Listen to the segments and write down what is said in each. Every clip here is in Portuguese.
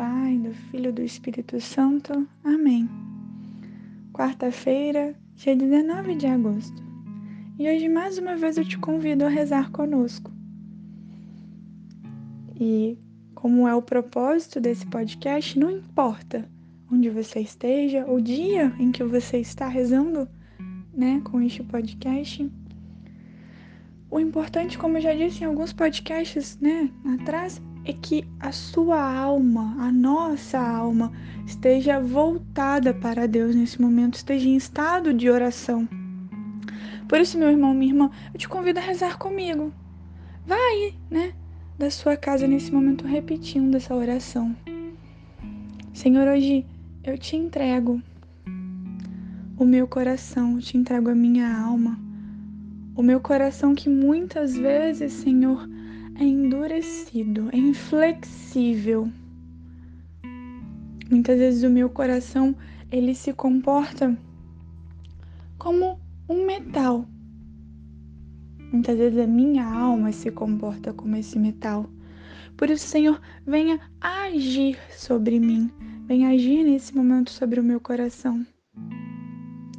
Pai, do Filho e do Espírito Santo. Amém. Quarta-feira, dia 19 de agosto. E hoje mais uma vez eu te convido a rezar conosco. E como é o propósito desse podcast, não importa onde você esteja, o dia em que você está rezando, né, com este podcast. O importante, como eu já disse em alguns podcasts, né, atrás, é que a sua alma, a nossa alma, esteja voltada para Deus nesse momento, esteja em estado de oração. Por isso, meu irmão, minha irmã, eu te convido a rezar comigo. Vai, né, da sua casa nesse momento repetindo essa oração. Senhor, hoje eu te entrego o meu coração, eu te entrego a minha alma. O meu coração que muitas vezes, Senhor, é endurecido, é inflexível. Muitas vezes o meu coração ele se comporta como um metal. Muitas vezes a minha alma se comporta como esse metal. Por isso, Senhor, venha agir sobre mim, venha agir nesse momento sobre o meu coração.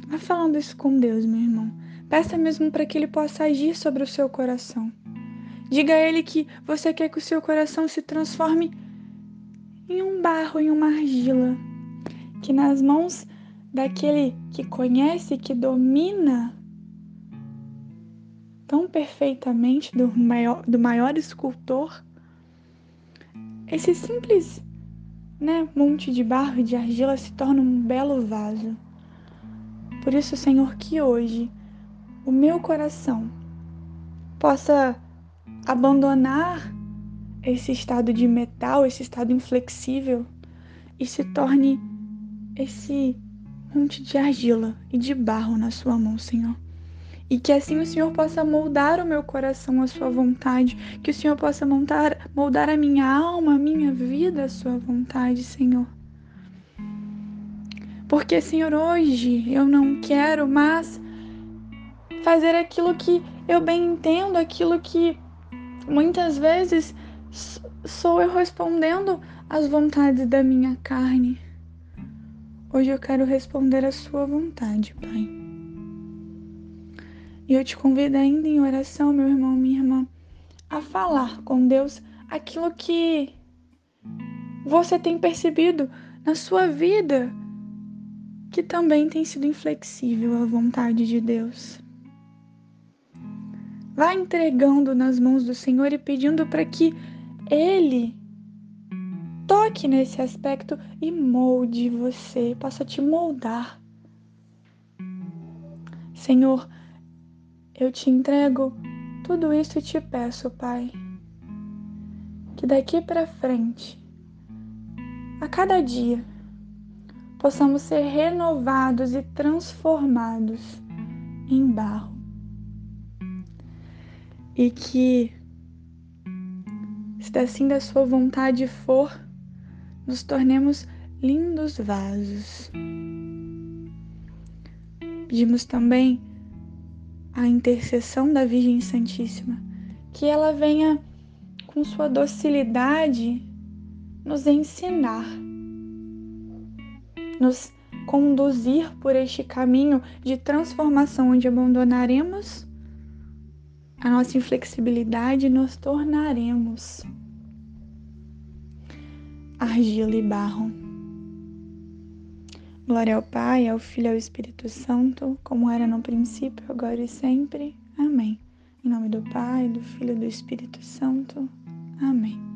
Vá falando isso com Deus, meu irmão. Peça mesmo para que Ele possa agir sobre o seu coração. Diga a Ele que você quer que o seu coração se transforme em um barro, em uma argila, que nas mãos daquele que conhece, que domina tão perfeitamente do maior, do maior escultor, esse simples né, monte de barro e de argila se torna um belo vaso. Por isso, Senhor, que hoje o meu coração possa abandonar esse estado de metal, esse estado inflexível e se torne esse monte de argila e de barro na sua mão, Senhor. E que assim o Senhor possa moldar o meu coração à sua vontade, que o Senhor possa moldar, moldar a minha alma, a minha vida à sua vontade, Senhor. Porque, Senhor, hoje eu não quero mais fazer aquilo que eu bem entendo, aquilo que Muitas vezes sou eu respondendo às vontades da minha carne. Hoje eu quero responder à sua vontade, Pai. E eu te convido ainda em oração, meu irmão, minha irmã, a falar com Deus aquilo que você tem percebido na sua vida que também tem sido inflexível à vontade de Deus. Vá entregando nas mãos do Senhor e pedindo para que Ele toque nesse aspecto e molde você, possa te moldar. Senhor, eu te entrego tudo isso e te peço, Pai, que daqui para frente, a cada dia, possamos ser renovados e transformados em barro e que, se assim da sua vontade for, nos tornemos lindos vasos. Pedimos também a intercessão da Virgem Santíssima, que ela venha com sua docilidade nos ensinar, nos conduzir por este caminho de transformação onde abandonaremos a nossa inflexibilidade, nos tornaremos argila e barro. Glória ao Pai, ao Filho e ao Espírito Santo, como era no princípio, agora e sempre. Amém. Em nome do Pai, do Filho e do Espírito Santo. Amém.